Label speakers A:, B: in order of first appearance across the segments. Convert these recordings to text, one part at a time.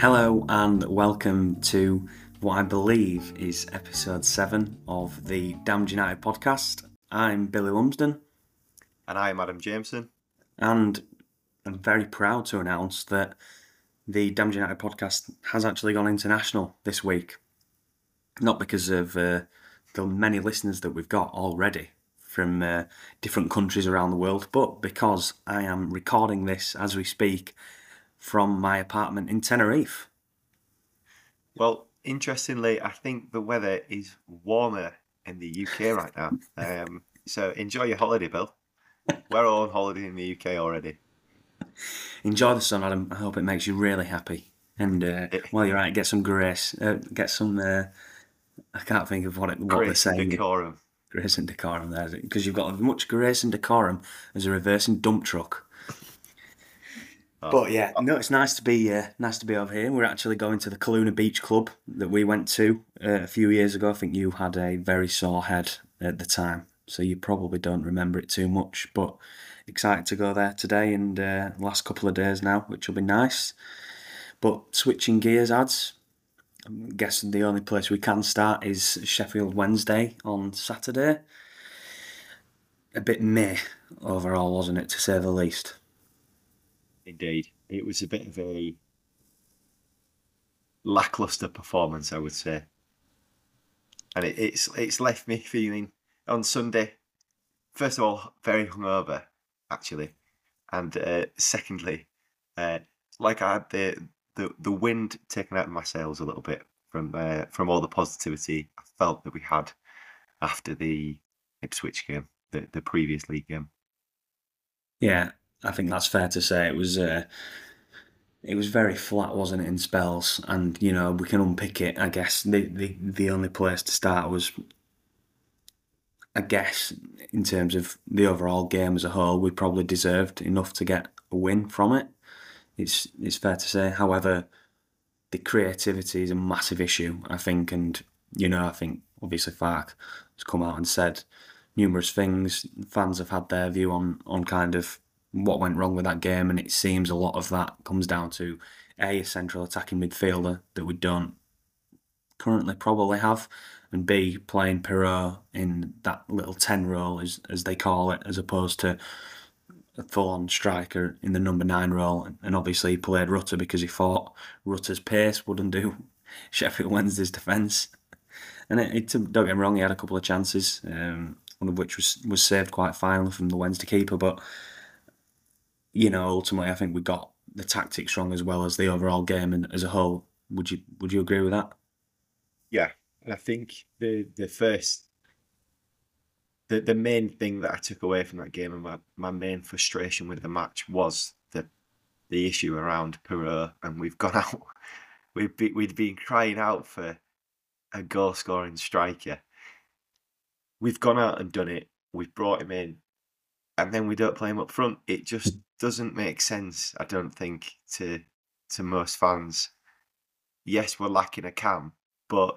A: Hello and welcome to what I believe is episode 7 of the Damned United podcast. I'm Billy Lumsden
B: And I am Adam Jameson.
A: and I'm very proud to announce that the Damned United podcast has actually gone international this week. Not because of uh, the many listeners that we've got already from uh, different countries around the world, but because I am recording this as we speak from my apartment in Tenerife.
B: Well, interestingly, I think the weather is warmer in the UK right now. Um, so enjoy your holiday, Bill. We're all on holiday in the UK already.
A: Enjoy the sun, Adam. I hope it makes you really happy. And uh, while you're out, get some grace. Uh, get some. Uh, I can't think of what it, what they're
B: Grace
A: saying.
B: decorum.
A: Grace and decorum there, because you've got as much grace and decorum as a reversing dump truck. But yeah, no, it's nice to be uh, nice to be over here. We're actually going to the Kaluna Beach Club that we went to uh, a few years ago. I think you had a very sore head at the time, so you probably don't remember it too much. But excited to go there today and uh, last couple of days now, which will be nice. But switching gears, ads. I'm guessing the only place we can start is Sheffield Wednesday on Saturday. A bit meh overall, wasn't it, to say the least?
B: Indeed. It was a bit of a lackluster performance, I would say. And it, it's it's left me feeling on Sunday, first of all, very hungover, actually. And uh, secondly, uh, like I had the, the, the wind taken out of my sails a little bit from uh, from all the positivity I felt that we had after the Ipswich game, the, the previous league game.
A: Yeah, I think that's fair to say. It was uh, it was very flat, wasn't it, in spells? And you know we can unpick it. I guess the the, the only place to start was, I guess, in terms of the overall game as a whole, we probably deserved enough to get a win from it. It's it's fair to say. However, the creativity is a massive issue, I think, and you know I think obviously Farke has come out and said numerous things. Fans have had their view on on kind of what went wrong with that game, and it seems a lot of that comes down to a, a central attacking midfielder that we don't currently probably have, and b playing Piroe in that little ten role as as they call it, as opposed to a full on striker in the number nine role. And obviously he played Rutter because he thought Rutter's pace wouldn't do Sheffield Wednesday's defence. And it, it, don't get me wrong, he had a couple of chances, um, one of which was was saved quite finely from the Wednesday keeper, but you know, ultimately, I think we got the tactics wrong as well as the overall game and as a whole. Would you would you agree with that?
B: Yeah, and I think the the first the the main thing that I took away from that game and my, my main frustration with the match was the the issue around Piroe and we've gone out we've be, we'd been crying out for a goal scoring striker. We've gone out and done it. We've brought him in and then we don't play him up front. It just doesn't make sense, I don't think, to to most fans. Yes, we're lacking a cam, but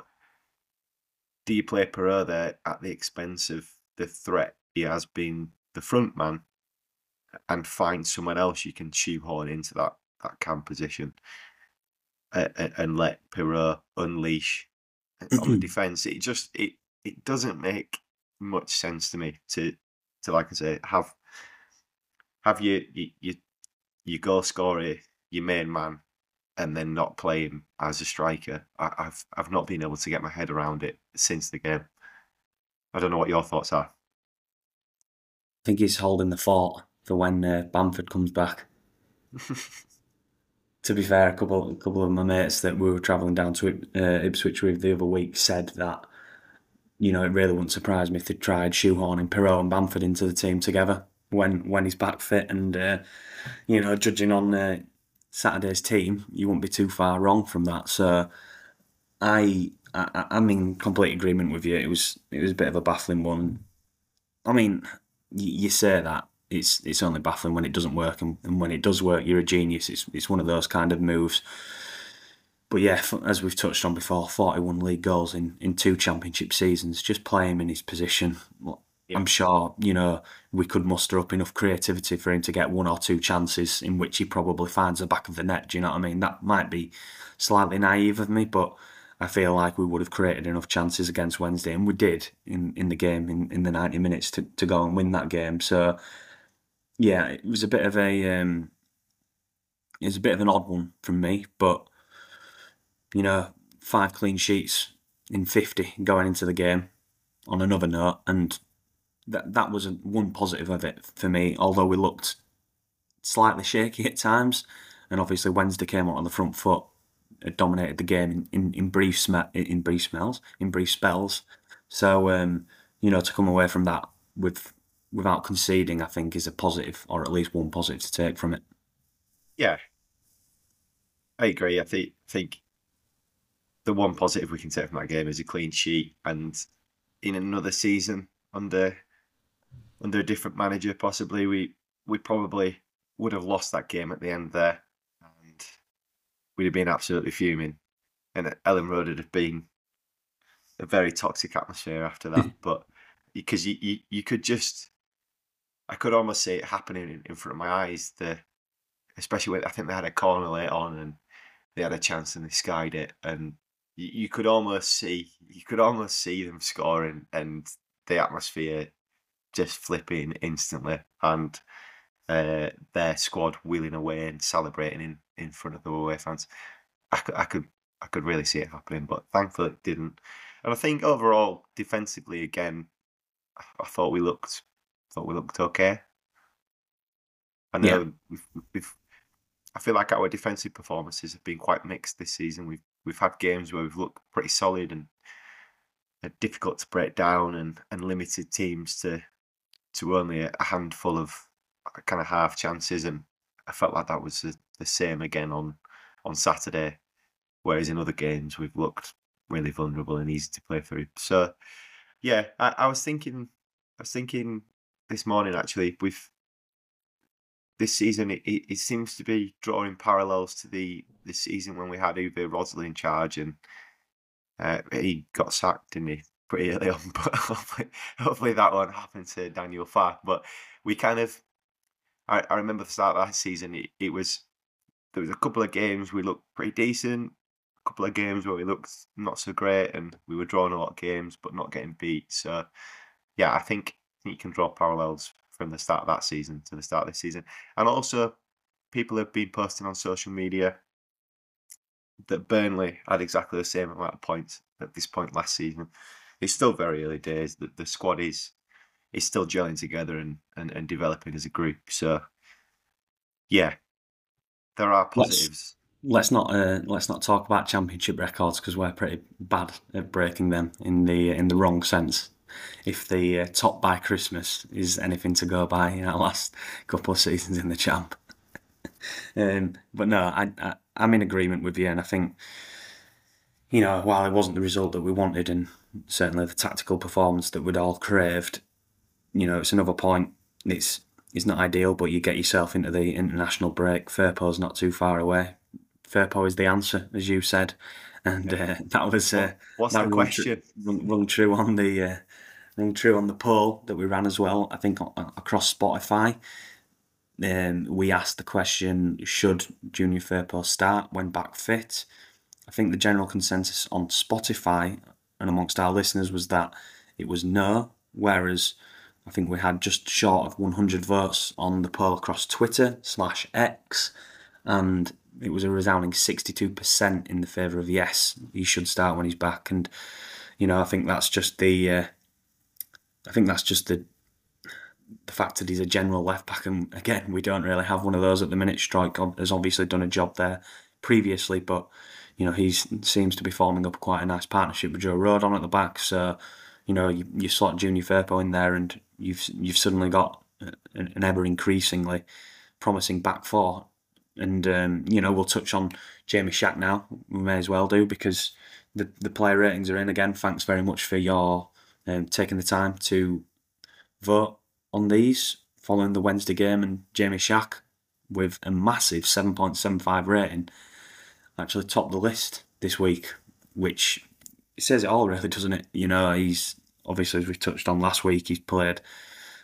B: do you play Piroe there at the expense of the threat he has been the front man and find someone else you can shoehorn into that, that cam position uh, and let Piroe unleash on the defence? It just it it doesn't make much sense to me to to like I say have have you you you, you goal scorer your main man and then not play him as a striker. I, I've I've not been able to get my head around it since the game. I don't know what your thoughts are.
A: I think he's holding the fort for when uh, Bamford comes back. to be fair, a couple a couple of my mates that we were travelling down to uh, Ipswich with the other week said that you know it really wouldn't surprise me if they tried shoehorning Piroe and Bamford into the team together when when he's back fit and uh, you know judging on uh, Saturday's team, you won't be too far wrong from that. So I, I I'm in complete agreement with you. It was it was a bit of a baffling one. I mean, you, say that it's it's only baffling when it doesn't work, and, and when it does work, you're a genius. It's it's one of those kind of moves. But yeah, as we've touched on before, 41 league goals in, in two championship seasons. Just play him in his position. I'm sure you know we could muster up enough creativity for him to get one or two chances in which he probably finds the back of the net. Do you know what I mean? That might be slightly naive of me, but I feel like we would have created enough chances against Wednesday, and we did in, in the game in, in the ninety minutes to, to go and win that game. So yeah, it was a bit of a um, it was a bit of an odd one from me, but you know, five clean sheets in fifty going into the game on another note, and that that was one positive of it for me. Although we looked slightly shaky at times, and obviously Wednesday came out on the front foot, dominated the game in, in, in brief sm- in brief smells in brief spells. So um, you know to come away from that with without conceding, I think is a positive, or at least one positive to take from it.
B: Yeah, I agree. I think think the one positive we can take from that game is a clean sheet, and in another season under under a different manager, possibly we we probably would have lost that game at the end there, and we'd have been absolutely fuming, and Elland Road would have been a very toxic atmosphere after that. but because you, you you could just, I could almost see it happening in, in front of my eyes. The especially when I think they had a corner late on and they had a chance and they skied it, and you, you could almost see you could almost see them scoring and the atmosphere just flipping instantly and uh, their squad wheeling away and celebrating in, in front of the away fans. I could, I could I could really see it happening, but thankfully it didn't. And I think overall, defensively, again, I thought we looked thought we looked okay. I know yeah. we've, we've I feel like our defensive performances have been quite mixed this season. We've we've had games where we've looked pretty solid and difficult to break down, and, and limited teams to to only a handful of uh, kind of half chances. And I felt like that was the, the same again on on Saturday. Whereas in other games we've looked really vulnerable and easy to play through. So yeah, I, I was thinking I was thinking this morning actually with this season it, it, seems to be drawing parallels to the the season when we had Uwe Rosler in charge and uh, he got sacked, didn't he? Pretty early on, but hopefully, hopefully that won't happen to Daniel Farke. But we kind of, I, I remember the start of that season, it, it was, there was a couple of games we looked pretty decent, a couple of games where we looked not so great, and we were drawing a lot of games but not getting beat. So, yeah, I think you can draw parallels from the start of that season to the start of this season. And also, people have been posting on social media that Burnley had exactly the same amount of points at this point last season. It's still very early days. The, the squad is is still gelling together and, and, and developing as a group. So, yeah, there are positives.
A: Let's, let's not uh, let's not talk about championship records because we're pretty bad at breaking them in the in the wrong sense if the uh, top by Christmas is anything to go by in our last couple of seasons in the champ. um, but no, I, I I'm in agreement with you, and I think you know while it wasn't the result that we wanted, and certainly the tactical performance that we'd all craved, you know it's another point. It's it's not ideal, but you get yourself into the international break. Firpo's not too far away. Firpo is the answer, as you said, and uh, that was uh,
B: what's that the question?
A: Tr- rung, rung, true on the uh, rung true on the poll that we ran as well. I think across Spotify. Um, we asked the question: Should Junior Firpo start when back fit? I think the general consensus on Spotify and amongst our listeners was that it was no. Whereas I think we had just short of 100 votes on the poll across Twitter slash X, and it was a resounding 62% in the favour of yes, he should start when he's back. And you know, I think that's just the, uh, I think that's just the the fact that he's a general left back, and again, we don't really have one of those at the minute. Struijk has obviously done a job there previously, but you know he seems to be forming up quite a nice partnership with Joe Rodon at the back. So you know you, you slot Junior Firpo in there, and you've you've suddenly got an, an ever increasingly promising back four. And um, you know we'll touch on Jamie Shak now. We may as well do because the the player ratings are in again. Thanks very much for your um, taking the time to vote on these following the Wednesday game, and Jamie Shak with a massive 7.75 rating actually topped the list this week, which says it all, really, doesn't it? You know, he's obviously, as we touched on last week, he's played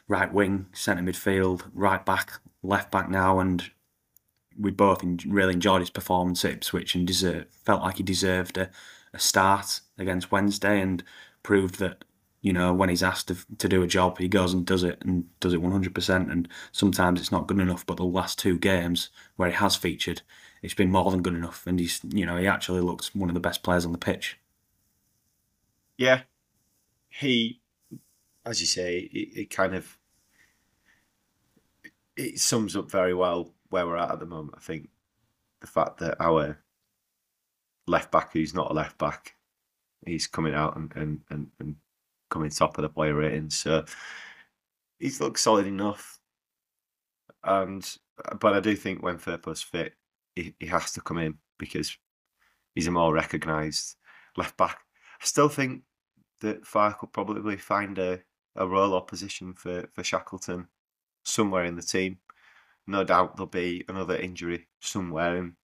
A: right wing, centre midfield, right back, left back now, and we both really enjoyed his performance at Ipswich and felt like he deserved a, a start against Wednesday and proved that you know when he's asked to, to do a job he goes and does it and does it 100% and sometimes it's not good enough but the last two games where he has featured it's been more than good enough. And he's you know he actually looks one of the best players on the pitch.
B: Yeah. He as you say it, it kind of it sums up very well where we're at at the moment. I think the fact that our left back, who's not a left back, he's coming out and and and, and coming top of the player rating. So he's looked solid enough. And but I do think when Firpo's fit, he, he has to come in because he's a more recognised left back. I still think that Fire could probably find a, a role or position for, for Shackleton somewhere in the team no doubt there'll be another injury somewhere in,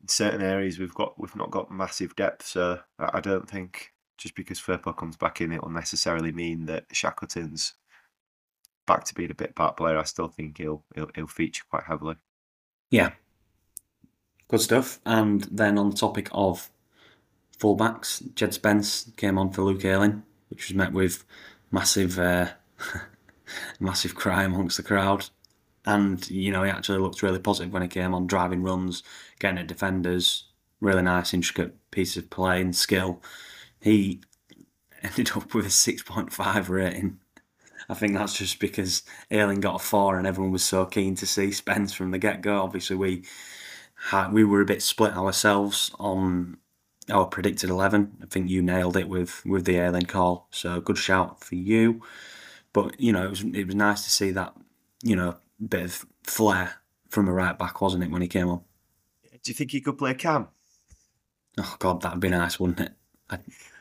B: in certain areas. We've got we've not got massive depth, so I don't think just because Firpo comes back in, it will necessarily mean that Shackleton's back to being a bit part player. I still think he'll he'll, he'll feature quite heavily.
A: Yeah, good stuff. And then on the topic of fullbacks, Jed Spence came on for Luke Ayling, which was met with massive. Uh, massive cry amongst the crowd and you know he actually looked really positive when he came on driving runs, getting at defenders, really nice intricate piece of play and skill. He ended up with a six point five rating. I think that's just because Ayling got a four and everyone was so keen to see Spence from the get go. Obviously, we had, we were a bit split ourselves on our predicted eleven. I think you nailed it with with the Ayling call, so good shout for you. But you know, it was it was nice to see that you know bit of flair from a right back, wasn't it, when he came on?
B: Do you think he could play Cam?
A: Oh God, that'd be nice, wouldn't it? I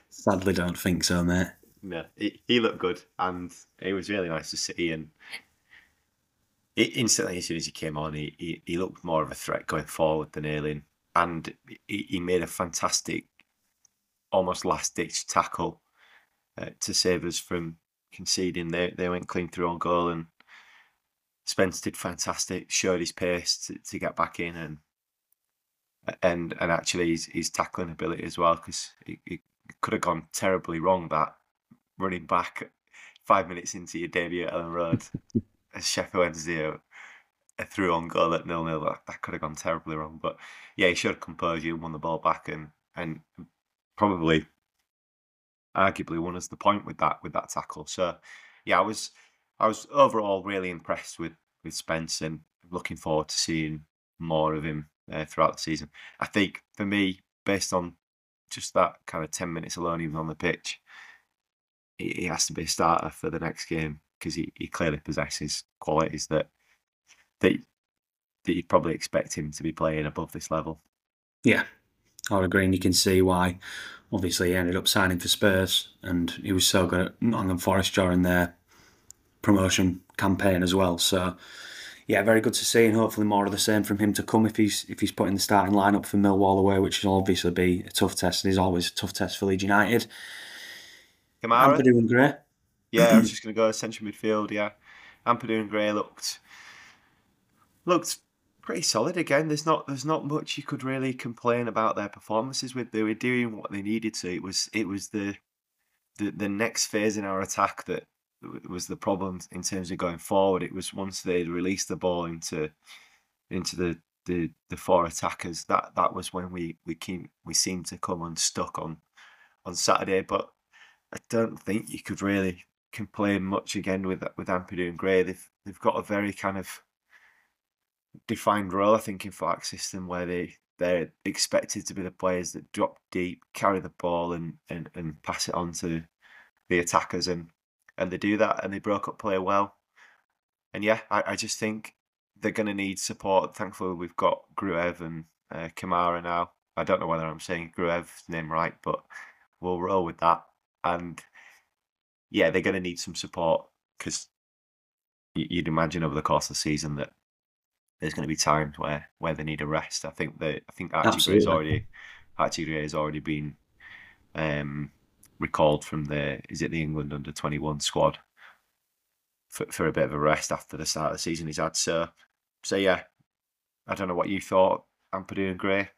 A: sadly don't think so, mate.
B: Yeah, he, he looked good, and it was really nice to see. And it, instantly, as soon as he came on, he, he, he looked more of a threat going forward than Ayling, and he, he made a fantastic, almost last ditch tackle uh, to save us from conceding. They they went clean through on goal, and Spence did fantastic, showed his pace to, to get back in and and and actually his, his tackling ability as well because it, it, could have gone terribly wrong that running back five minutes into your debut at Elland Road. As Sheffield Wednesday a through on goal at nil nil that, that could have gone terribly wrong. But yeah he showed composure and won the ball back and and probably arguably won us the point with that with that tackle. So yeah I was I was overall really impressed with with Spence and looking forward to seeing more of him uh, throughout the season. I think for me, based on just that kind of ten minutes alone, even on the pitch, he, he has to be a starter for the next game because he, he clearly possesses qualities that that that you'd probably expect him to be playing above this level.
A: Yeah, I would agree, and you can see why. Obviously, he ended up signing for Spurs, and he was so good at Nottingham Forest during their promotion campaign as well. So yeah, very good to see, and hopefully more of the same from him to come if he's if he's putting the starting lineup for Millwall away, which will obviously be a tough test. And is always a tough test for Leeds United.
B: Kamara,
A: and Gray.
B: Yeah, I was just going to go central midfield. Yeah, Ampadu and Gray looked looked pretty solid again. There's not there's not much you could really complain about their performances with. They were doing what they needed to. It was it was the the, the next phase in our attack that was the problem in terms of going forward. It was once they released the ball into into the the, the four attackers that that was when we we came we seemed to come unstuck on on Saturday. But I don't think you could really complain much again with with Ampadu and Gray. They've they've got a very kind of defined role, I think, in Flack's system where they they're expected to be the players that drop deep, carry the ball, and and, and pass it on to the attackers. And and they do that and they broke up play well. And yeah, I, I just think they're going to need support. Thankfully, we've got Gruev and uh, Kamara now. I don't know whether I'm saying Gruev's name right, but we'll roll with that. And yeah, they're going to need some support because you'd imagine over the course of the season that there's going to be times where where they need a rest. I think that I think Archie Gray's already Archie Gray has already been um, recalled from the is it the England under twenty one squad for for a bit of a rest after the start of the season he's had. So so yeah, I don't know what you thought, Ampadu and Gray.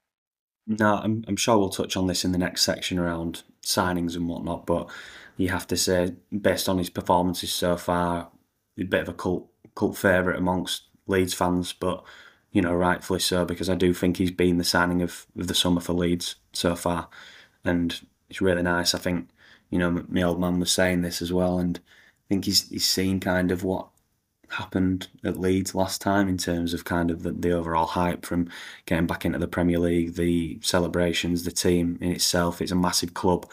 A: No, I'm, I'm sure we'll touch on this in the next section around signings and whatnot, but you have to say, based on his performances so far, a bit of a cult cult favourite amongst Leeds fans, but you know, rightfully so, because I do think he's been the signing of, of the summer for Leeds so far, and it's really nice. I think, you know, my old man was saying this as well, and I think he's he's seen kind of what happened at Leeds last time in terms of kind of the, the overall hype from getting back into the Premier League, the celebrations, the team in itself. It's a massive club,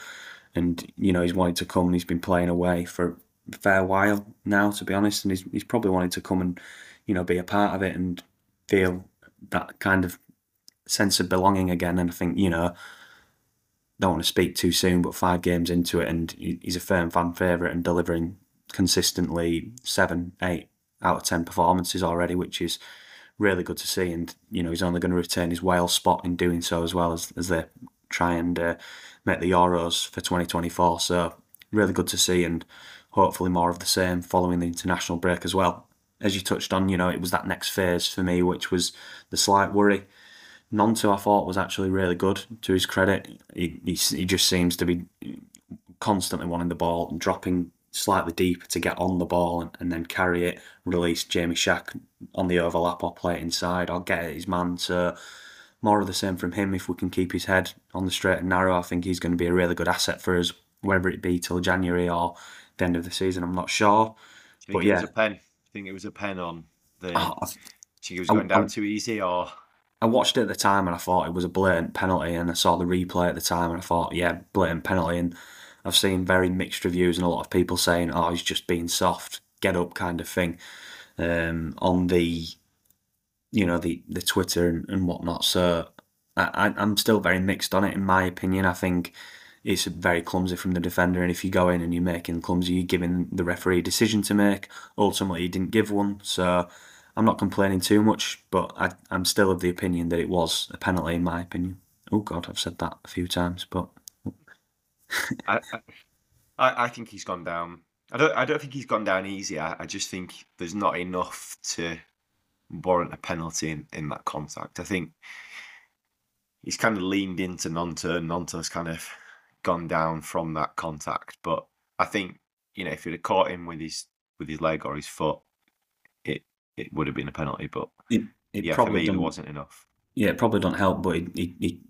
A: and you know he's wanted to come. and He's been playing away for a fair while now, to be honest, and he's he's probably wanted to come and you know be a part of it and feel that kind of sense of belonging again. And I think you know don't want to speak too soon, but five games into it, and he's a firm fan favourite and delivering consistently seven, eight out of 10 performances already, which is really good to see. And, you know, he's only going to retain his Wales spot in doing so as well as, as they try and uh, make the Euros for 2024. So, really good to see, and hopefully more of the same following the international break as well. As you touched on, you know, it was that next phase for me, which was the slight worry. Gnonto, I thought, was actually really good to his credit. He, he, he just seems to be constantly wanting the ball and dropping slightly deeper to get on the ball and, and then carry it, release Jamie Shaq on the overlap or play it inside or get his man. So more of the same from him. If we can keep his head on the straight and narrow, I think he's going to be a really good asset for us, whether it be till January or the end of the season. I'm not sure.
B: but yeah, it was a pen. I think it was a pen on the. Oh, I think it was going down I, too easy, or
A: I watched it at the time and I thought it was a blatant penalty, and I saw the replay at the time and I thought, yeah, blatant penalty, and I've seen very mixed reviews and a lot of people saying, "Oh, he's just being soft, get up," kind of thing um, on the you know the the Twitter and, and whatnot. So I, I'm still very mixed on it. In my opinion, I think it's very clumsy from the defender. And if you go in and you're making clumsy, you're giving the referee a decision to make. Ultimately, he didn't give one. So I'm not complaining too much, but I, I'm still of the opinion that it was a penalty, in my opinion. Oh, God, I've said that a few times, but
B: I, I, I think he's gone down. I don't. I don't think he's gone down easy. I, I just think there's not enough to warrant a penalty in, in that contact. I think he's kind of leaned into. Gnonto's kind of gone down from that contact. But I think you know if he'd have caught him with his with his leg or his foot, it would have been a penalty. But it, it yeah, probably for me, it wasn't enough.
A: Yeah, it probably don't help. But he, he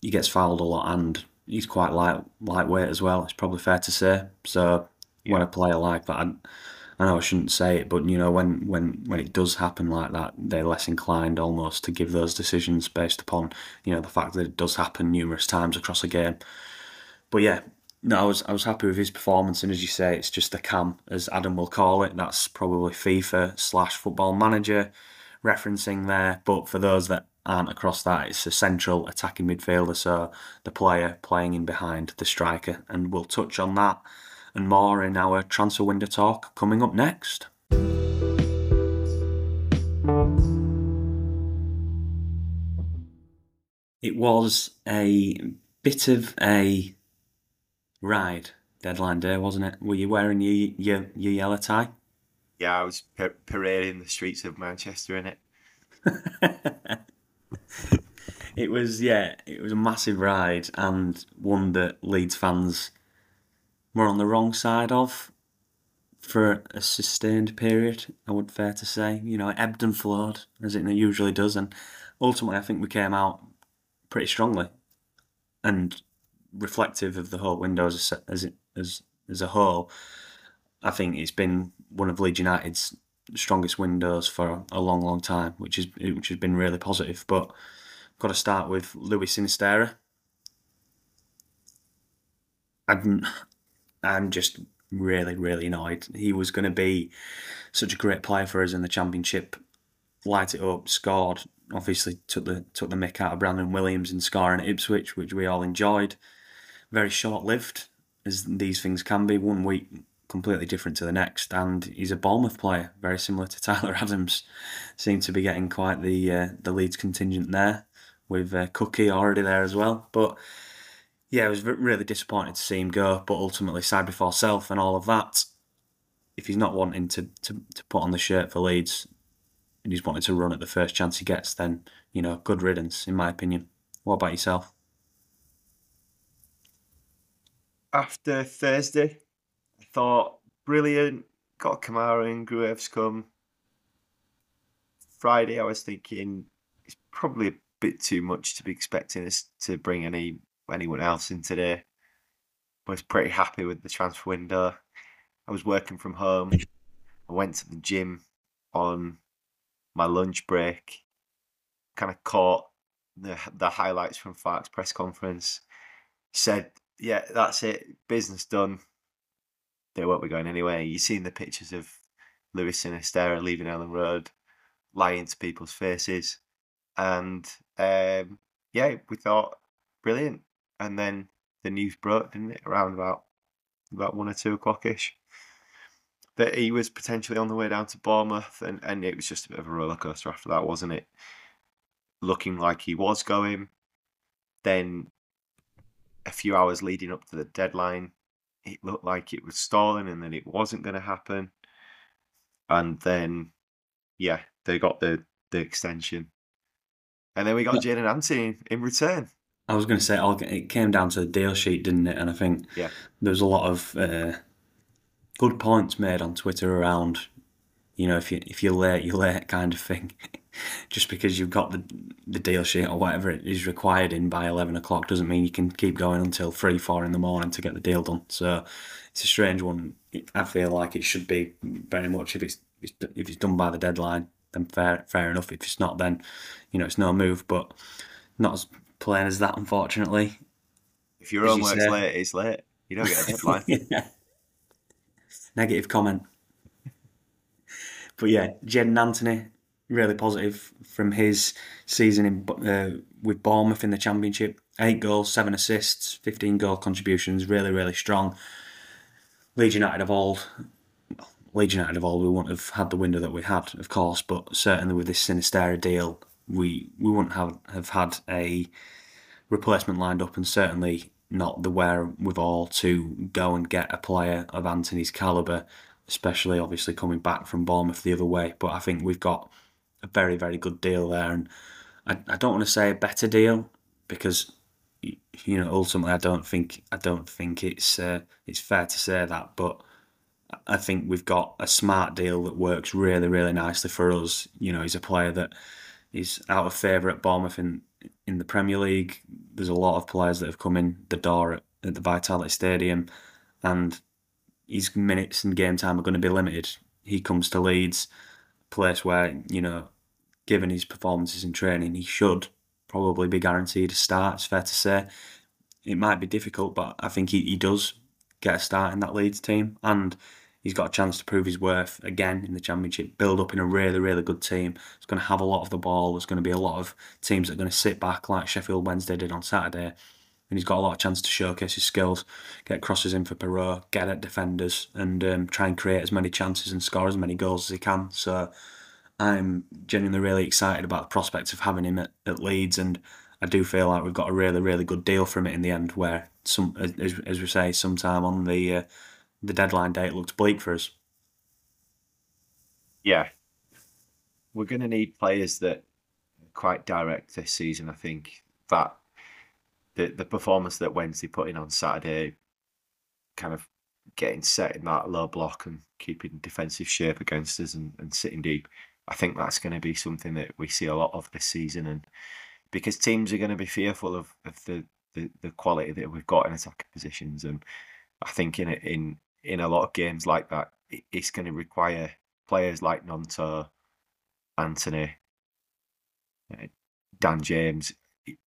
A: he gets fouled a lot and he's quite light lightweight as well. It's probably fair to say. So yeah. when a player like that, I, I know I shouldn't say it, but you know when when when it does happen like that, they're less inclined almost to give those decisions based upon you know the fact that it does happen numerous times across a game. But yeah, no, I was I was happy with his performance, and as you say, it's just a cam, as Adam will call it. That's probably FIFA slash Football Manager referencing there. But for those that aren't across that. It's a central attacking midfielder, so the player playing in behind the striker. And we'll touch on that and more in our transfer window talk coming up next. It was a bit of a ride deadline day, wasn't it? Were you wearing your your, your yellow tie?
B: Yeah, I was parading the streets of Manchester in it.
A: it was yeah, it was a massive ride and one that Leeds fans were on the wrong side of for a sustained period. I would fair to say, you know, it ebbed and flowed as it usually does, and ultimately, I think we came out pretty strongly and reflective of the whole window as it, as as a whole. I think it's been one of Leeds United's strongest windows for a long, long time, which is which has been really positive. But I've got to start with Luis Sinisterra. I'm I'm just really, really annoyed. He was going to be such a great player for us in the championship. Light it up, scored. Obviously, took the took the mick out of Brandon Williams in scoring at Ipswich, which we all enjoyed. Very short lived, as these things can be. One week completely different to the next. And he's a Bournemouth player, very similar to Tyler Adams. Seem to be getting quite the uh, the Leeds contingent there with uh, Cookie already there as well. But yeah, I was really disappointed to see him go, but ultimately side before self and all of that. If he's not wanting to, to, to put on the shirt for Leeds and he's wanting to run at the first chance he gets, then, you know, good riddance, in my opinion. What about yourself?
B: After Thursday, I thought, brilliant, got Kamara and Gruev's come. Friday, I was thinking it's probably a bit too much to be expecting us to bring any anyone else in today. I was pretty happy with the transfer window. I was working from home. I went to the gym on my lunch break. Kind of caught the the highlights from Farke's press conference. Said, "Yeah, that's it. Business done. They won't be going anywhere." You seen the pictures of Luis Sinisterra leaving Elland Road, lying to people's faces, and um, yeah, we thought brilliant. And then the news broke, didn't it, around about about one or two o'clock ish, that he was potentially on the way down to Bournemouth, and and it was just a bit of a roller coaster after that, wasn't it? Looking like he was going, then a few hours leading up to the deadline, it looked like it was stalling, and then it wasn't going to happen, and then yeah, they got the the extension, and then we got Jaidon Anthony in return.
A: I was going to say it came down to the deal sheet, didn't it? And I think
B: Yeah.
A: there was a lot of uh, good points made on Twitter around, you know, if you if you're late, you're late kind of thing. Just because you've got the the deal sheet or whatever it is required in by eleven o'clock doesn't mean you can keep going until three, four in the morning to get the deal done. So it's a strange one. I feel like it should be very much if it's if it's done by the deadline, then fair fair enough. If it's not, then you know it's no move. But not as plain as that, unfortunately.
B: If your own work's late, it's late. You don't get a deadline.
A: yeah. Negative comment. But yeah, Jaidon Anthony, really positive from his season in uh, with Bournemouth in the Championship. Eight goals, seven assists, 15 goal contributions, really, really strong. Leeds United of old, well, Leeds United of old, we wouldn't have had the window that we had, of course, but certainly with this Sinisterra deal, we, we wouldn't have, have had a replacement lined up and certainly not the wherewithal to go and get a player of Anthony's calibre, especially obviously coming back from Bournemouth the other way. But I think we've got a very, very good deal there. And I, I don't want to say a better deal because you know ultimately I don't think I don't think it's uh, it's fair to say that, but I think we've got a smart deal that works really, really nicely for us. You know, he's a player that is out of favour at Bournemouth in in the Premier League. There's a lot of players that have come in the door at, at the Vitality Stadium, and his minutes and game time are going to be limited. He comes to Leeds, place where you know, given his performances in training, he should probably be guaranteed a start. It's fair to say. It might be difficult, but I think he, he does get a start in that Leeds team, and he's got a chance to prove his worth again in the Championship. Build up in a really, really good team. It's going to have a lot of the ball. There's going to be a lot of teams that are going to sit back like Sheffield Wednesday did on Saturday. And he's got a lot of chance to showcase his skills, get crosses in for Piroe, get at defenders, and um, try and create as many chances and score as many goals as he can. So I'm genuinely really excited about the prospects of having him at, at Leeds, and I do feel like we've got a really, really good deal from it in the end. Where some, as, as we say, sometime on the uh, the deadline date it looked bleak for us.
B: yeah. We're going to need players that are quite direct this season. I think that the the performance that Wednesday put in on Saturday, kind of getting set in that low block and keeping defensive shape against us and, and sitting deep. I think that's going to be something that we see a lot of this season, and because teams are going to be fearful of, of the, the, the quality that we've got in attacking positions, and I think in in in a lot of games like that, it's going to require players like Gnonto, Anthony, uh, Dan James,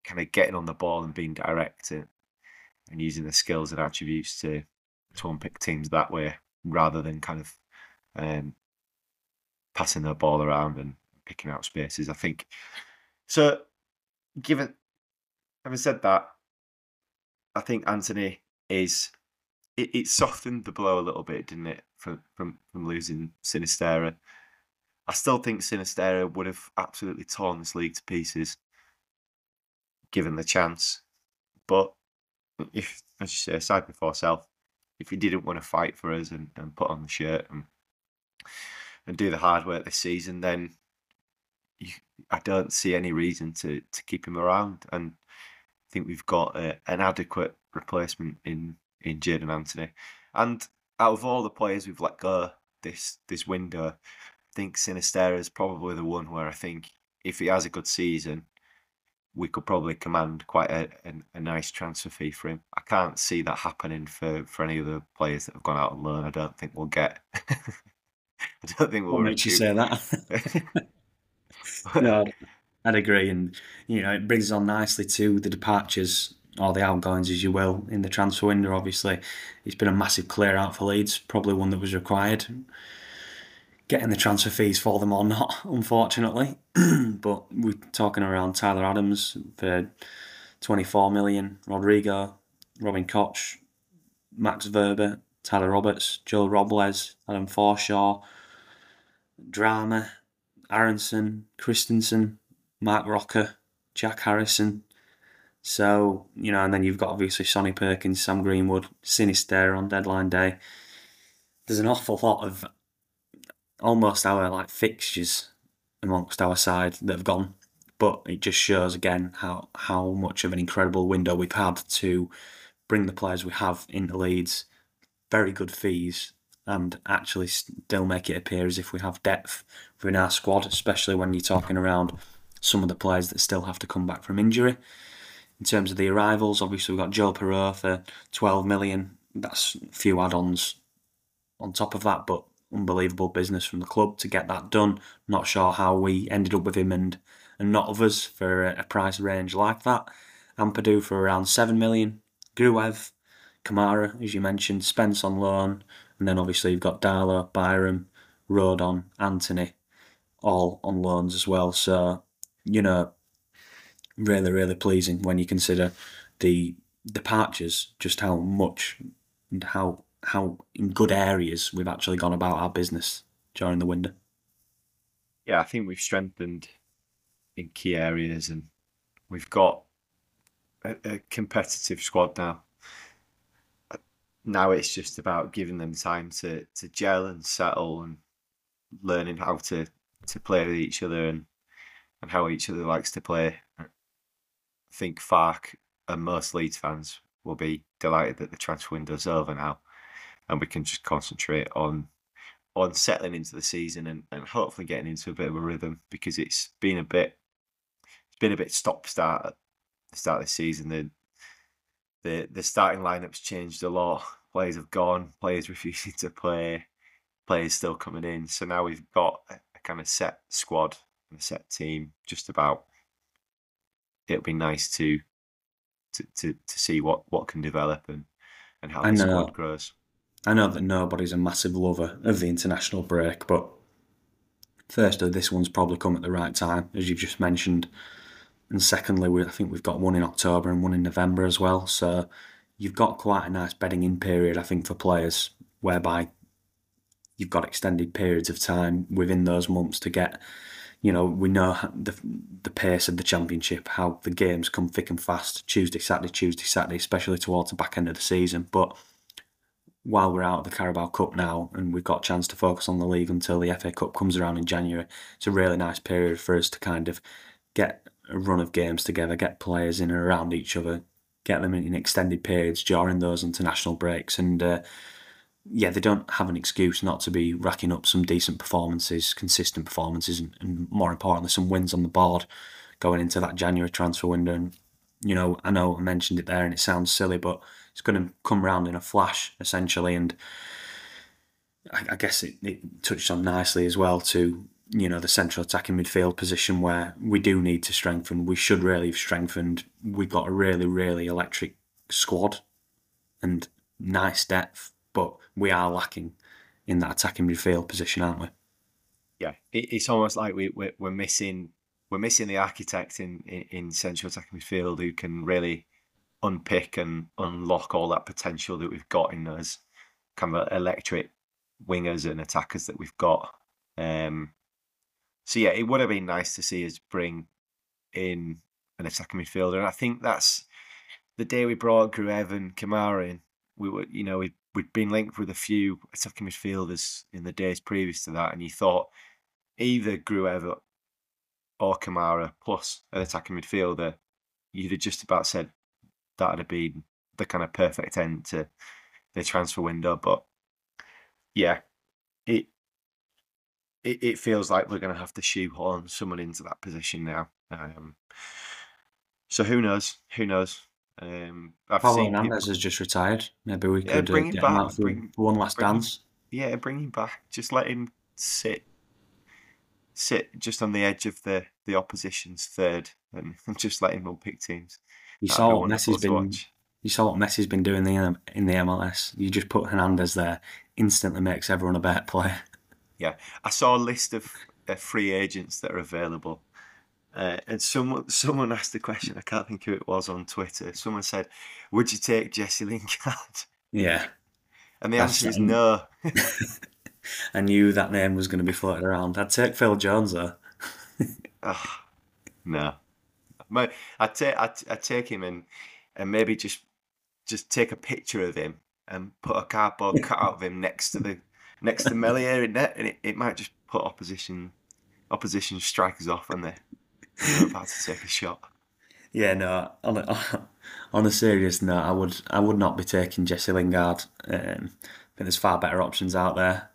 B: kind of getting on the ball and being direct and, and using the skills and attributes to to unpick teams that way rather than kind of um, passing the ball around and picking out spaces. I think so. Given having said that, I think Anthony is it, it softened the blow a little bit, didn't it, from from from losing Sinisterra. I still think Sinisterra would have absolutely torn this league to pieces given the chance, but if, as you say, side before self, if he didn't want to fight for us and, and put on the shirt and and do the hard work this season, then you, I don't see any reason to to keep him around. And I think we've got a, an adequate replacement in in Jaidon Anthony. And out of all the players we've let go this this window, I think Sinisterra is probably the one where I think if he has a good season, we could probably command quite a, a, a, nice transfer fee for him. I can't see that happening for, for any other players that have gone out on loan. I don't think we'll get. I don't think we'll.
A: What makes you say that? no, I'd agree, and you know it brings us on nicely to the departures or the outgoings, as you will, in the transfer window. Obviously, it's been a massive clear out for Leeds, probably one that was required getting the transfer fees for them or not, unfortunately. but we're talking around Tyler Adams for 24 million, Rodrigo, Robin Koch, Max Wöber, Tyler Roberts, Joel Robles, Adam Forshaw, Drameh, Aaronson, Kristensen, Marc Roca, Jack Harrison. So, you know, and then you've got obviously Sonny Perkins, Sam Greenwood, Sinister on deadline day. There's an awful lot of almost our like fixtures amongst our side that have gone. But it just shows again how how much of an incredible window we've had to bring the players we have into Leeds, very good fees, and actually still make it appear as if we have depth within our squad, especially when you're talking around some of the players that still have to come back from injury. In terms of the arrivals, obviously we've got Joe Piroe for 12 million. That's a few add-ons on top of that, but unbelievable business from the club to get that done. Not sure how we ended up with him and, and not others for a, a price range like that. Ampadu for around 7 million. Gruev, Kamara, as you mentioned, Spence on loan. And then obviously you've got Darlow, Byram, Rodon, Anthony, all on loans as well. So, you know, really, really pleasing when you consider the departures, just how much and how how in good areas we've actually gone about our business during the window.
B: Yeah, I think we've strengthened in key areas and we've got a, a competitive squad now. Now it's just about giving them time to, to gel and settle and learning how to, to play with each other and, and how each other likes to play. I think Farke and most Leeds fans will be delighted that the transfer window's over now and we can just concentrate on on settling into the season and, and hopefully getting into a bit of a rhythm because it's been a bit it's been a bit stop start at the start of the season. The the the starting lineup's changed a lot. Players have gone, players refusing to play, players still coming in. So now we've got a, kind of set squad and a set team just about it'll be nice to to, to, to see what, what can develop and, and how the squad grows.
A: I know that nobody's a massive lover of the international break, but firstly, this one's probably come at the right time, as you've just mentioned. And secondly, we, I think we've got one in October and one in November as well. So you've got quite a nice bedding in period, I think, for players, whereby you've got extended periods of time within those months to get, you know, we know the the pace of the championship, how the games come thick and fast, Tuesday, Saturday, Tuesday, Saturday, especially towards the back end of the season. But while we're out of the Carabao Cup now and we've got a chance to focus on the league until the FA Cup comes around in January, it's a really nice period for us to kind of get a run of games together, get players in and around each other, get them in extended periods during those international breaks. And uh, yeah, they don't have an excuse not to be racking up some decent performances, consistent performances, and, and more importantly, some wins on the board going into that January transfer window. And, you know, I know I mentioned it there and it sounds silly, but it's going to come round in a flash, essentially. And I, I guess it, it touched on nicely as well to you know the central attacking midfield position where we do need to strengthen. We should really have strengthened. We've got a really really electric squad and nice depth, but we are lacking in that attacking midfield position, aren't we?
B: Yeah, it's almost like we we're, missing we're missing the architect in, in, central attacking midfield who can really unpick and unlock all that potential that we've got in those kind of electric wingers and attackers that we've got. Um, so yeah, it would have been nice to see us bring in an attacking midfielder, and I think that's the day we brought Gruev and Kamara in, we were, you know, we we'd been linked with a few attacking midfielders in the days previous to that, and you thought either Gruev or Kamara plus an attacking midfielder, you'd have just about said that'd have been the kind of perfect end to the transfer window. But yeah, it it, it feels like we're going to have to shoehorn someone into that position now. Um, so who knows? Who knows? Um,
A: I've seen Hernandez people... has just retired. Maybe we could yeah, bring uh, him back. Bring, one last
B: bring,
A: dance.
B: Yeah, bring him back. Just let him sit, sit just on the edge of the the opposition's third, and just let him unpick teams.
A: You saw what Messi's been. You saw what Messi's been doing in the in the MLS. You just put Hernandez there, instantly makes everyone a better player.
B: Yeah, I saw a list of uh, free agents that are available, uh, and someone someone asked the question. I can't think who it was on Twitter. Someone said, "Would you take Jesse Lingard?"
A: Yeah,
B: and the That's answer is no.
A: I knew that name was going to be floated around. I'd take Phil Jones though.
B: oh, no, I'd take I'd, I'd take him and and maybe just just take a picture of him and put a cardboard cutout of him next to the next to Meslier in net, and it, it might just put opposition opposition strikers off when they're, they're about to take a shot.
A: Yeah, no. On a, on a serious note, I would I would not be taking Jesse Lingard. Um, I think there's far better options out there.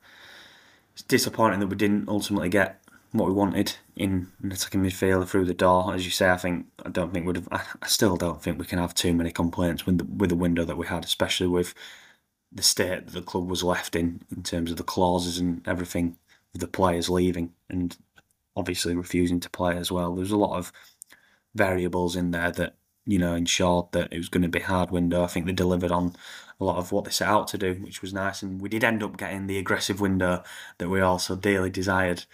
A: It's disappointing that we didn't ultimately get what we wanted in attacking midfielder through the door. As you say, I think I don't think we'd have. I still don't think we can have too many complaints with the, with the window that we had, especially with the state that the club was left in, in terms of the clauses and everything, the players leaving and obviously refusing to play as well. There's a lot of variables in there that you know ensured that it was going to be hard window. I think they delivered on a lot of what they set out to do, which was nice, and we did end up getting the aggressive window that we also dearly desired.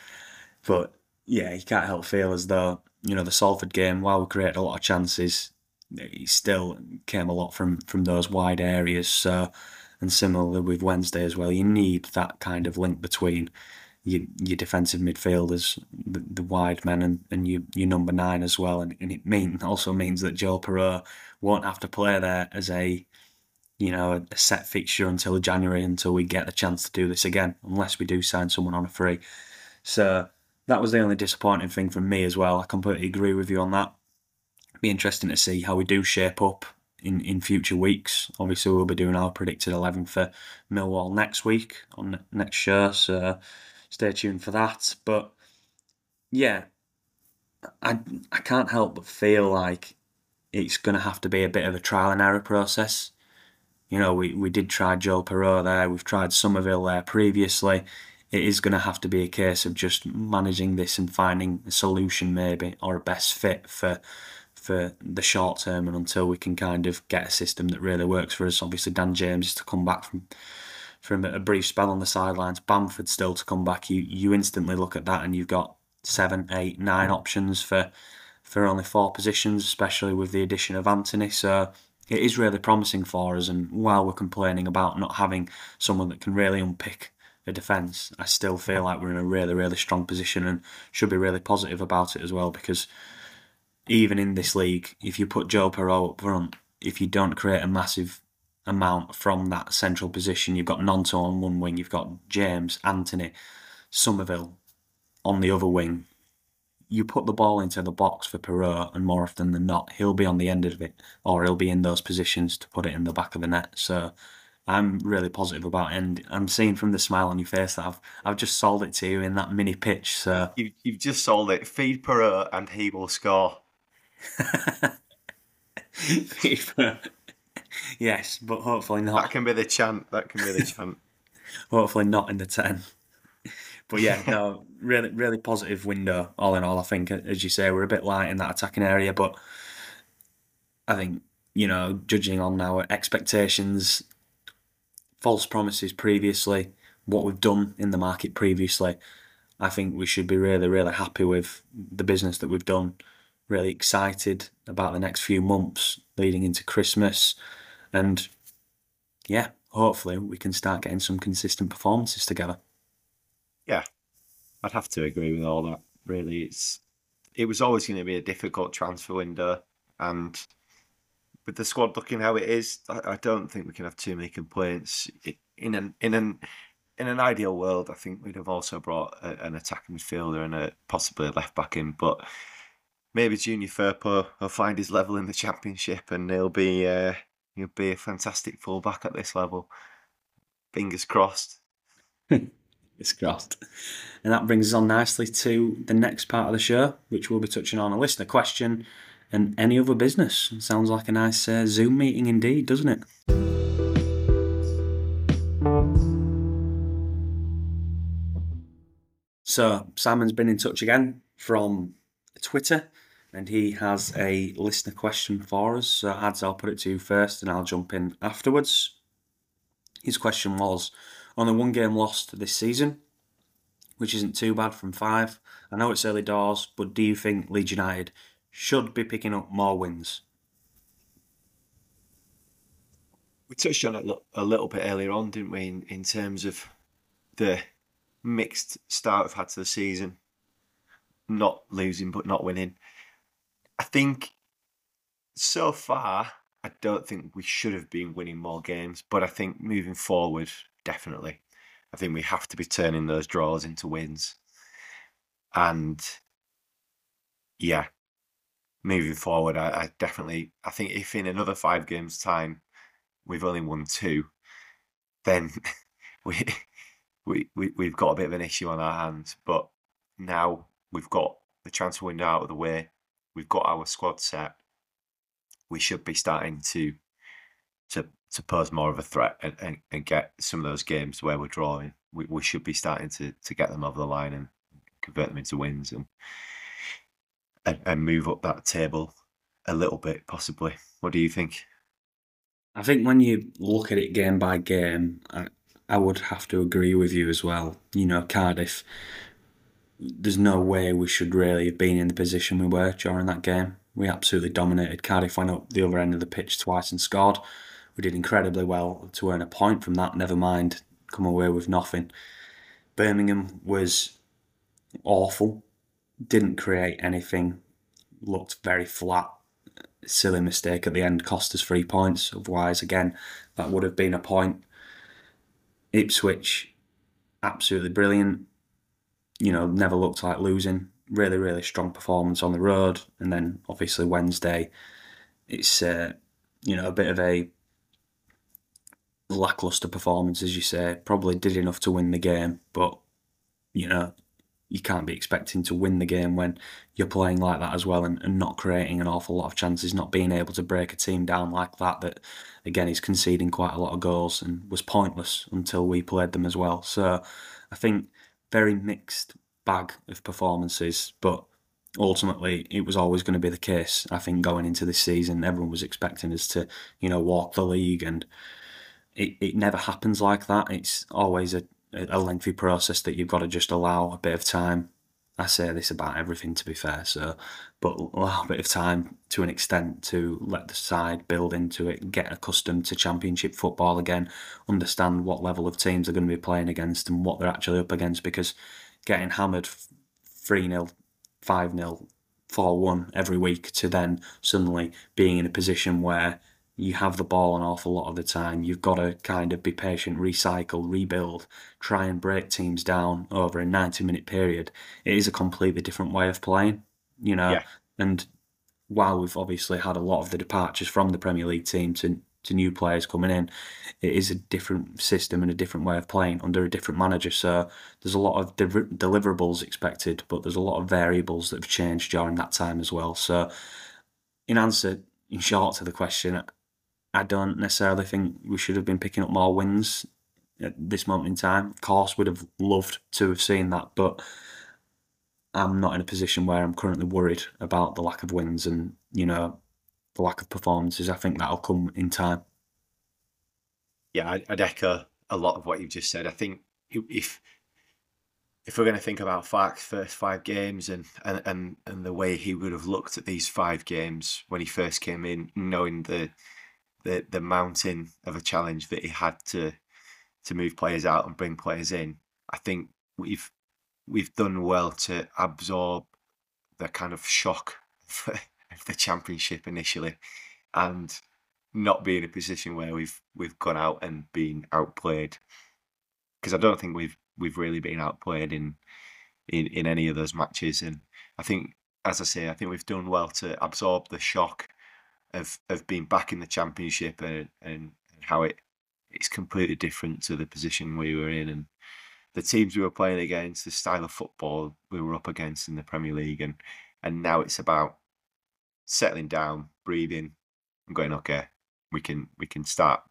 A: But yeah, you can't help feel as though you know the Salford game, while we created a lot of chances, it still came a lot from from those wide areas. So and similarly with Wednesday as well, you need that kind of link between your, your defensive midfielders, the, the wide men, and, and your, your number nine as well. And, and it mean also means that Joel Piroe won't have to play there as a you know a set fixture until January until we get the chance to do this again, unless we do sign someone on a free. So that was the only disappointing thing from me as well. I completely agree with you on that. Be interesting to see how we do shape up in, in future weeks. Obviously, we'll be doing our predicted 11 for Millwall next week on next show, so stay tuned for that. But yeah, I, I can't help but feel like it's going to have to be a bit of a trial and error process. You know, we, we did try Joel Piroe there, we've tried Summerville there previously. It is going to have to be a case of just managing this and finding a solution, maybe, or a best fit for for the short term and until we can kind of get a system that really works for us. Obviously, Dan James is to come back from from a brief spell on the sidelines. Bamford still to come back. You you instantly look at that and you've got seven, eight, nine options for for only four positions, especially with the addition of Anthony. So it is really promising for us. And while we're complaining about not having someone that can really unpick a defence, I still feel like we're in a really, really strong position and should be really positive about it as well because even in this league, if you put Joe Piroe up front, if you don't create a massive amount from that central position, you've got Gnonto on one wing, you've got James, Anthony, Summerville on the other wing. You put the ball into the box for Piroe, and more often than not, he'll be on the end of it, or he'll be in those positions to put it in the back of the net. So I'm really positive about it, and I'm seeing from the smile on your face that I've I've just sold it to you in that mini pitch. So
B: you, you've just sold it. Feed Piroe, and he will score.
A: yes, but hopefully not.
B: That can be the chant. That can be the chant.
A: hopefully not in the ten. But yeah, no, really, really positive window. All in all, I think, as you say, we're a bit light in that attacking area, but I think you know, judging on our expectations, false promises previously, what we've done in the market previously, I think we should be really, really happy with the business that we've done really excited about the next few months leading into Christmas. And yeah, hopefully we can start getting some consistent performances together.
B: Yeah, I'd have to agree with all that. Really, it's it was always going to be a difficult transfer window, and with the squad looking how it is, I, I don't think we can have too many complaints. In an in an in an ideal world, I think we'd have also brought a, an attacking midfielder and a possibly a left back in, but maybe Junior Firpo will find his level in the championship and he'll be uh, he'll be a fantastic fullback at this level. Fingers crossed.
A: Fingers crossed. And that brings us on nicely to the next part of the show, which we'll be touching on a listener question and any other business. Sounds like a nice uh, Zoom meeting indeed, doesn't it? So, Simon's been in touch again from Twitter and he has a listener question for us. So, Ads, I'll put it to you first and I'll jump in afterwards. His question was on the one game lost this season, which isn't too bad from five. I know it's early doors, but do you think Leeds United should be picking up more wins.
B: We touched on it a little bit earlier on, didn't we, in, in terms of the mixed start we've had to the season, not losing but not winning. I think so far, I don't think we should have been winning more games, but I think moving forward, definitely. I think we have to be turning those draws into wins. And yeah, moving forward, I, I definitely I think if in another five games time we've only won two, then we we, we we've got a bit of an issue on our hands. But now we've got the transfer window out of the way, we've got our squad set. We should be starting to to to pose more of a threat and, and, and get some of those games where we're drawing. We, we should be starting to to get them over the line and convert them into wins and and, and move up that table a little bit, possibly. What do you think?
A: I think when you look at it game by game, I, I would have to agree with you as well. You know, Cardiff, there's no way we should really have been in the position we were during that game. We absolutely dominated. Cardiff went up the other end of the pitch twice and scored. We did incredibly well to earn a point from that, never mind come away with nothing. Birmingham was awful didn't create anything, looked very flat. Silly mistake at the end cost us three points. Otherwise, again, that would have been a point. Ipswich, absolutely brilliant. You know, never looked like losing. Really, really strong performance on the road. And then obviously Wednesday, it's uh, you know a bit of a lackluster performance, as you say. Probably did enough to win the game, but you know you can't be expecting to win the game when you're playing like that as well and, and not creating an awful lot of chances, not being able to break a team down like that. That again is conceding quite a lot of goals and was pointless until we played them as well. So I think very mixed bag of performances, but ultimately it was always going to be the case. I think going into this season, everyone was expecting us to, you know, walk the league and it, it never happens like that. It's always a, a lengthy process that you've got to just allow a bit of time. I say this about everything to be fair, so but allow a bit of time to an extent to let the side build into it, get accustomed to championship football again, understand what level of teams they're going to be playing against and what they're actually up against because getting hammered 3 0, 5 0, 4 1 every week to then suddenly being in a position where you have the ball an awful lot of the time. You've got to kind of be patient, recycle, rebuild, try and break teams down over a 90 minute period. It is a completely different way of playing, you know. Yeah. And while we've obviously had a lot of the departures from the Premier League team to, to new players coming in, it is a different system and a different way of playing under a different manager. So there's a lot of de- deliverables expected, but there's a lot of variables that have changed during that time as well. So, in answer, in short to the question, I don't necessarily think we should have been picking up more wins at this moment in time. Of course, would have loved to have seen that, but I'm not in a position where I'm currently worried about the lack of wins and you know the lack of performances. I think that'll come in time.
B: Yeah, I'd echo a lot of what you've just said. I think if if we're going to think about Farke's first five games and, and, and, and the way he would have looked at these five games when he first came in, knowing the the the mountain of a challenge that he had to to move players out and bring players in. I think we've we've done well to absorb the kind of shock of the championship initially, and not be in a position where we've we've gone out and been outplayed because I don't think we've we've really been outplayed in in in any of those matches and I think as I say I think we've done well to absorb the shock of of being back in the championship and and how it it's completely different to the position we were in and the teams we were playing against the style of football we were up against in the Premier League and and now it's about settling down breathing and going okay we can we can start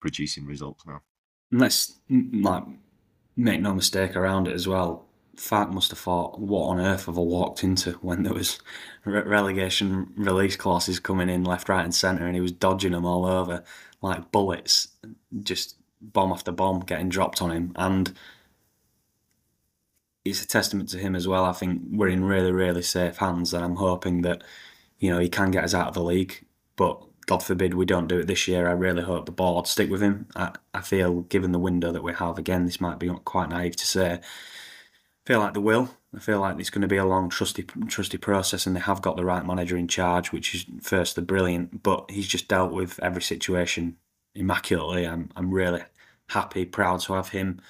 B: producing results now.
A: let's like make no mistake around it as well. Farke must have thought, what on earth have I walked into when there was re- relegation release clauses coming in left, right, and centre, and he was dodging them all over like bullets, just bomb after bomb getting dropped on him, and it's a testament to him as well. I think we're in really, really safe hands, and I'm hoping that you know he can get us out of the league, but God forbid we don't do it this year. I really hope the board stick with him. I, I feel, given the window that we have, again, this might be quite naive to say. Feel like they will. I feel like it's going to be a long, trusty, trusty process, and they have got the right manager in charge, which is firstly brilliant. But he's just dealt with every situation immaculately. I'm, I'm really happy, proud to have him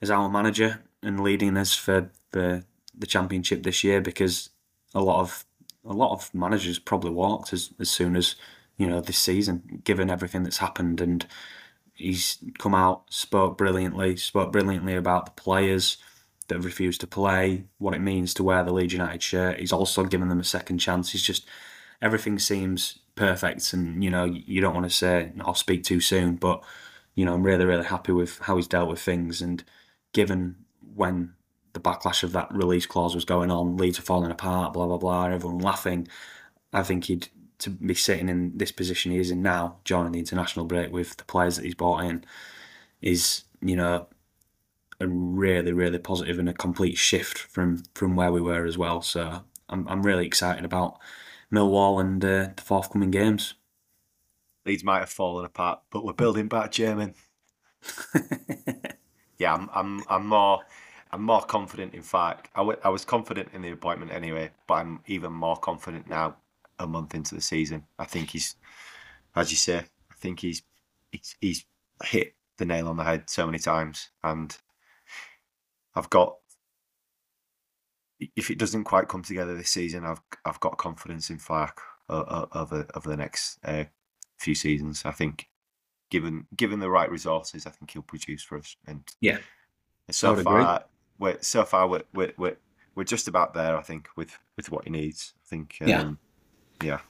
A: as our manager and leading us for the the championship this year because a lot of a lot of managers probably walked as, as soon as you know, this season, given everything that's happened. And he's come out, spoke brilliantly, spoke brilliantly about the players that have refused to play, what it means to wear the Leeds United shirt. He's also given them a second chance. He's just everything seems perfect, and you know, you don't want to say I'll speak too soon, but you know, I'm really, really happy with how he's dealt with things. And given when the backlash of that release clause was going on, Leeds are falling apart, blah blah blah, everyone laughing. I think he'd to be sitting in this position he is in now, joining the international break with the players that he's brought in, is you know really really positive and a complete shift from from where we were as well. So I'm I'm really excited about Millwall and uh, the forthcoming games.
B: Leeds might have fallen apart, but we're building back, German. yeah, I'm I'm I'm more. I'm more confident in fact. I, w- I was confident in the appointment anyway, but I'm even more confident now a month into the season. I think he's, as you say, I think he's he's, he's hit the nail on the head so many times, and I've got. If it doesn't quite come together this season, I've I've got confidence in Farke over over the next uh, few seasons. I think, given given the right resources, I think he'll produce for us. And
A: yeah,
B: so far, agree. we're so far we're, we're we're we're just about there. I think with with what he needs. I think. Um,
A: yeah
B: yeah.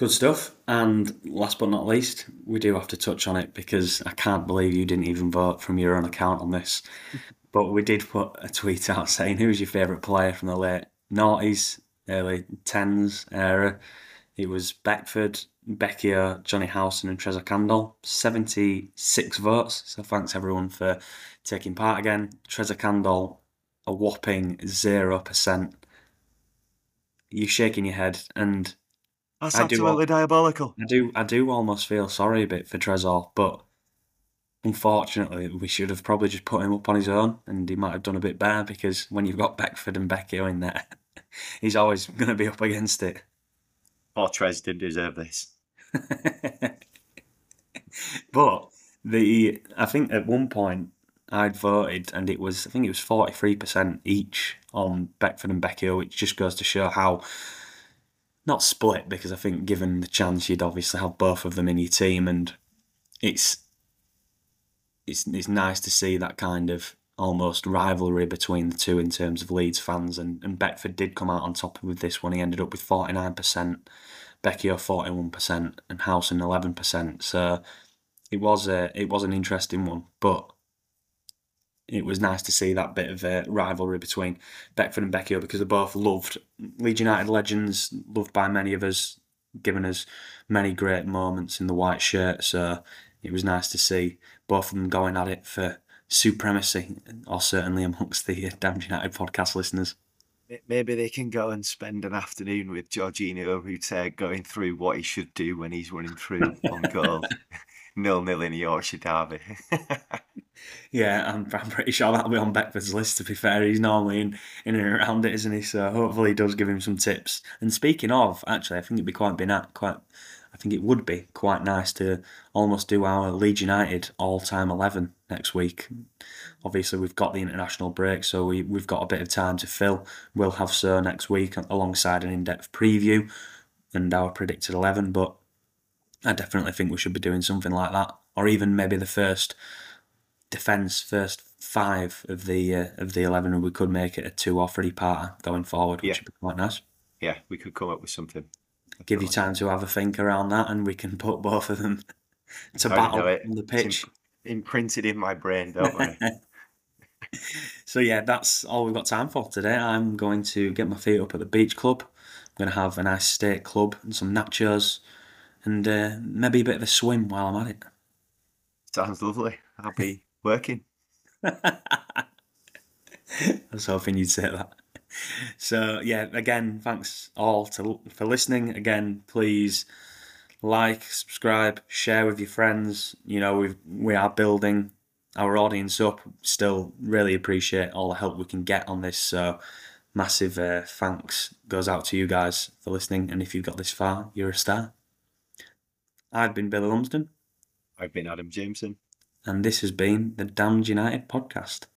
A: Good stuff. And last but not least, we do have to touch on it because I can't believe you didn't even vote from your own account on this. but we did put a tweet out saying who's your favourite player from the late noughties, early tens era. It was Beckford, Becchio, Jonny Howson, and Tresor Kandol. 76 votes. So thanks everyone for taking part again. Tresor Kandol, a whopping 0% you're shaking your head, and
B: that's I absolutely do, diabolical.
A: I do, I do almost feel sorry a bit for Tresor, but unfortunately, we should have probably just put him up on his own, and he might have done a bit better because when you've got Beckford and Becchio in there, he's always going to be up against it.
B: Poor Trez didn't deserve this.
A: but the, I think at one point I'd voted, and it was I think it was forty three percent each on Beckford and Becchio, which just goes to show how not split because I think given the chance you'd obviously have both of them in your team, and it's it's it's nice to see that kind of almost rivalry between the two in terms of Leeds fans, and, and Beckford did come out on top with this one. He ended up with forty nine percent, Becchio forty one percent, and Howson eleven percent. So it was a it was an interesting one, but it was nice to see that bit of a rivalry between Beckford and Becchio because they're both loved Leeds United legends, loved by many of us, given us many great moments in the white shirt. So it was nice to see both of them going at it for supremacy, or certainly amongst the uh, Damned United podcast listeners.
B: Maybe they can go and spend an afternoon with Georginio Rutter going through what he should do when he's running through on goal. nil nil in a Yorkshire derby.
A: yeah, I'm, I'm pretty sure that'll be on Beckford's list. To be fair, he's normally in, in and around it, isn't he? So hopefully, he does give him some tips. And speaking of, actually, I think it'd be quite been quite I think it would be quite nice to almost do our Leeds United all-time eleven next week. Obviously, we've got the international break, so we we've got a bit of time to fill. We'll have so next week alongside an in-depth preview and our predicted eleven. But I definitely think we should be doing something like that, or even maybe the first defence, first five of the uh, of the eleven, and we could make it a two or three parter going forward, which
B: Yeah.
A: would be quite nice.
B: Yeah, we could come up with something.
A: Give you time to have a think around that, and we can put both of them to
B: I already
A: battle
B: it.
A: on the pitch.
B: Imprinted in my brain, don't worry.
A: So yeah, that's all we've got time for today. I'm going to get my feet up at the beach club. I'm going to have a nice steak club and some nachos, and uh, maybe a bit of a swim while I'm at it.
B: Sounds lovely. I'll be working.
A: I was hoping you'd say that. So yeah, again, thanks all to, for listening. Again, please like, subscribe, share with your friends. You know, we we are building our audience up. Still, really appreciate all the help we can get on this. So, massive uh, thanks goes out to you guys for listening. And if you've got this far, you're a star. I've been Billy Lumsden,
B: I've been Adam Jameson.
A: and this has been the Damned United podcast.